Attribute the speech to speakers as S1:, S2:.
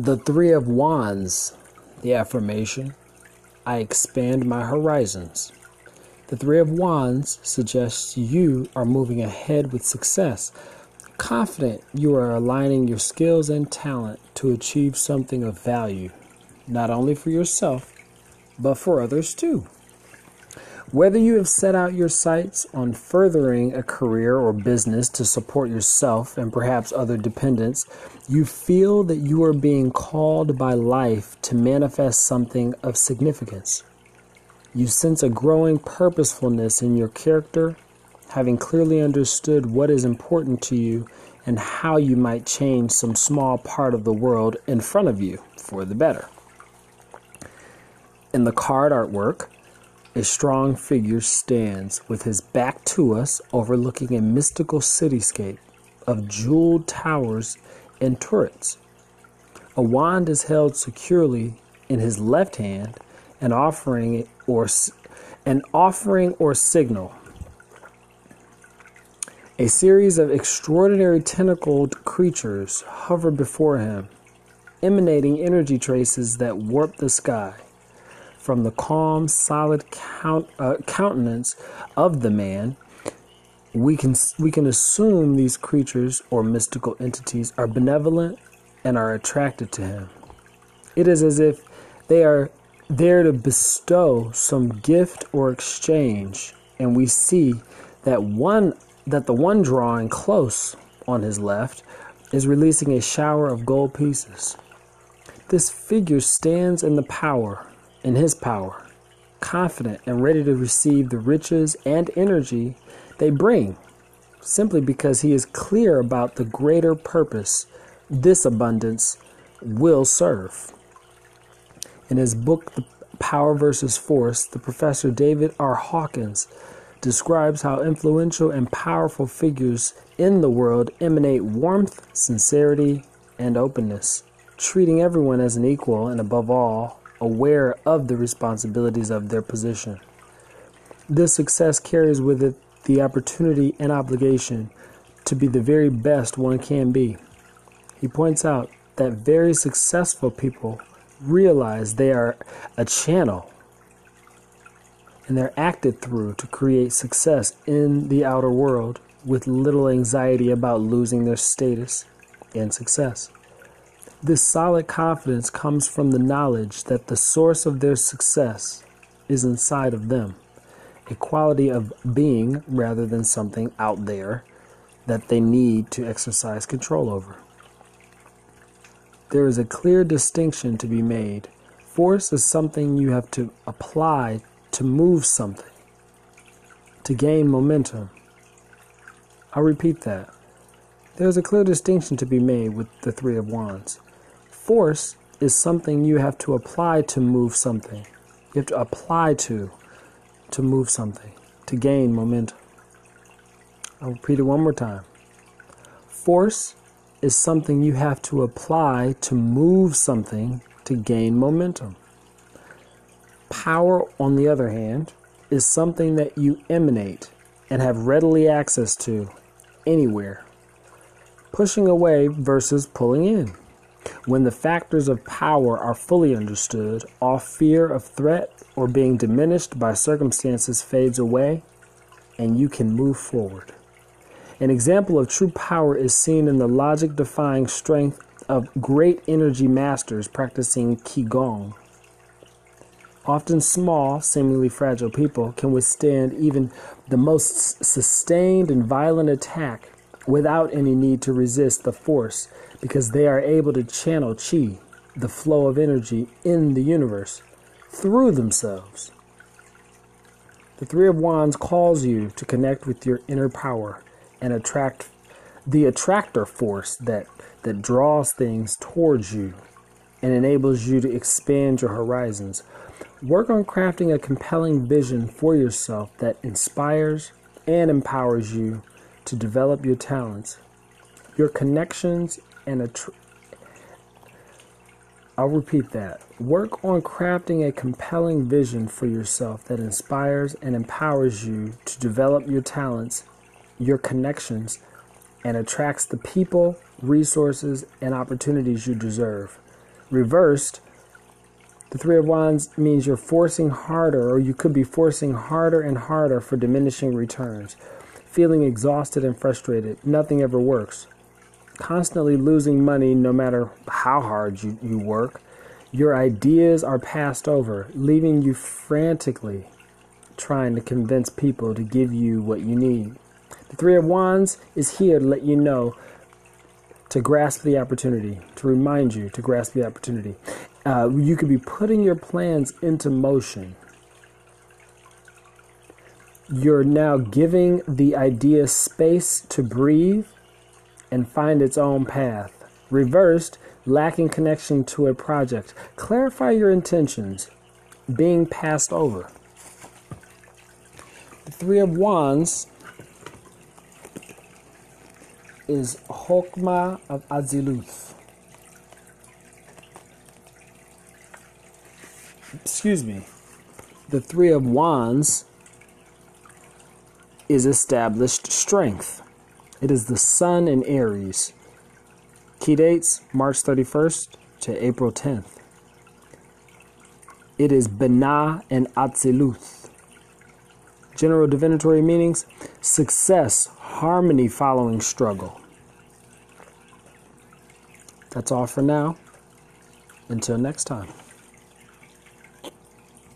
S1: The Three of Wands, the affirmation I expand my horizons. The Three of Wands suggests you are moving ahead with success, confident you are aligning your skills and talent to achieve something of value, not only for yourself, but for others too. Whether you have set out your sights on furthering a career or business to support yourself and perhaps other dependents, you feel that you are being called by life to manifest something of significance. You sense a growing purposefulness in your character, having clearly understood what is important to you and how you might change some small part of the world in front of you for the better. In the card artwork, a strong figure stands with his back to us, overlooking a mystical cityscape of jeweled towers and turrets. A wand is held securely in his left hand, an offering or an offering or signal. A series of extraordinary tentacled creatures hover before him, emanating energy traces that warp the sky from the calm, solid count, uh, countenance of the man, we can we can assume these creatures or mystical entities are benevolent and are attracted to him. It is as if they are there to bestow some gift or exchange, and we see that one that the one drawing close on his left is releasing a shower of gold pieces. This figure stands in the power in His power, confident and ready to receive the riches and energy they bring, simply because He is clear about the greater purpose this abundance will serve. In his book, The Power versus Force, the professor David R. Hawkins describes how influential and powerful figures in the world emanate warmth, sincerity, and openness, treating everyone as an equal and above all aware of the responsibilities of their position. This success carries with it the opportunity and obligation to be the very best one can be. He points out that very successful people realize they are a channel and they're acted through to create success in the outer world with little anxiety about losing their status and success. This solid confidence comes from the knowledge that the source of their success is inside of them, a quality of being rather than something out there that they need to exercise control over. There is a clear distinction to be made. Force is something you have to apply to move something, to gain momentum. I'll repeat that. There is a clear distinction to be made with the Three of Wands force is something you have to apply to move something. You have to apply to to move something, to gain momentum. I'll repeat it one more time. Force is something you have to apply to move something to gain momentum. Power, on the other hand, is something that you emanate and have readily access to anywhere. Pushing away versus pulling in. When the factors of power are fully understood, all fear of threat or being diminished by circumstances fades away, and you can move forward. An example of true power is seen in the logic defying strength of great energy masters practicing Qigong. Often small, seemingly fragile people can withstand even the most sustained and violent attack without any need to resist the force because they are able to channel chi, the flow of energy in the universe, through themselves. The Three of Wands calls you to connect with your inner power and attract the attractor force that, that draws things towards you and enables you to expand your horizons. Work on crafting a compelling vision for yourself that inspires and empowers you to develop your talents, your connections, and a. Tr- I'll repeat that. Work on crafting a compelling vision for yourself that inspires and empowers you to develop your talents, your connections, and attracts the people, resources, and opportunities you deserve. Reversed, the Three of Wands means you're forcing harder, or you could be forcing harder and harder for diminishing returns. Feeling exhausted and frustrated. Nothing ever works. Constantly losing money no matter how hard you, you work. Your ideas are passed over, leaving you frantically trying to convince people to give you what you need. The Three of Wands is here to let you know to grasp the opportunity, to remind you to grasp the opportunity. Uh, you could be putting your plans into motion. You're now giving the idea space to breathe and find its own path. Reversed, lacking connection to a project. Clarify your intentions, being passed over. The Three of Wands is Hokmah of Atziluth. Excuse me. The Three of Wands is established strength. It is the sun in Aries. Key dates March 31st to April 10th. It is Binah and Atziluth. General divinatory meanings success, harmony following struggle. That's all for now. Until next time.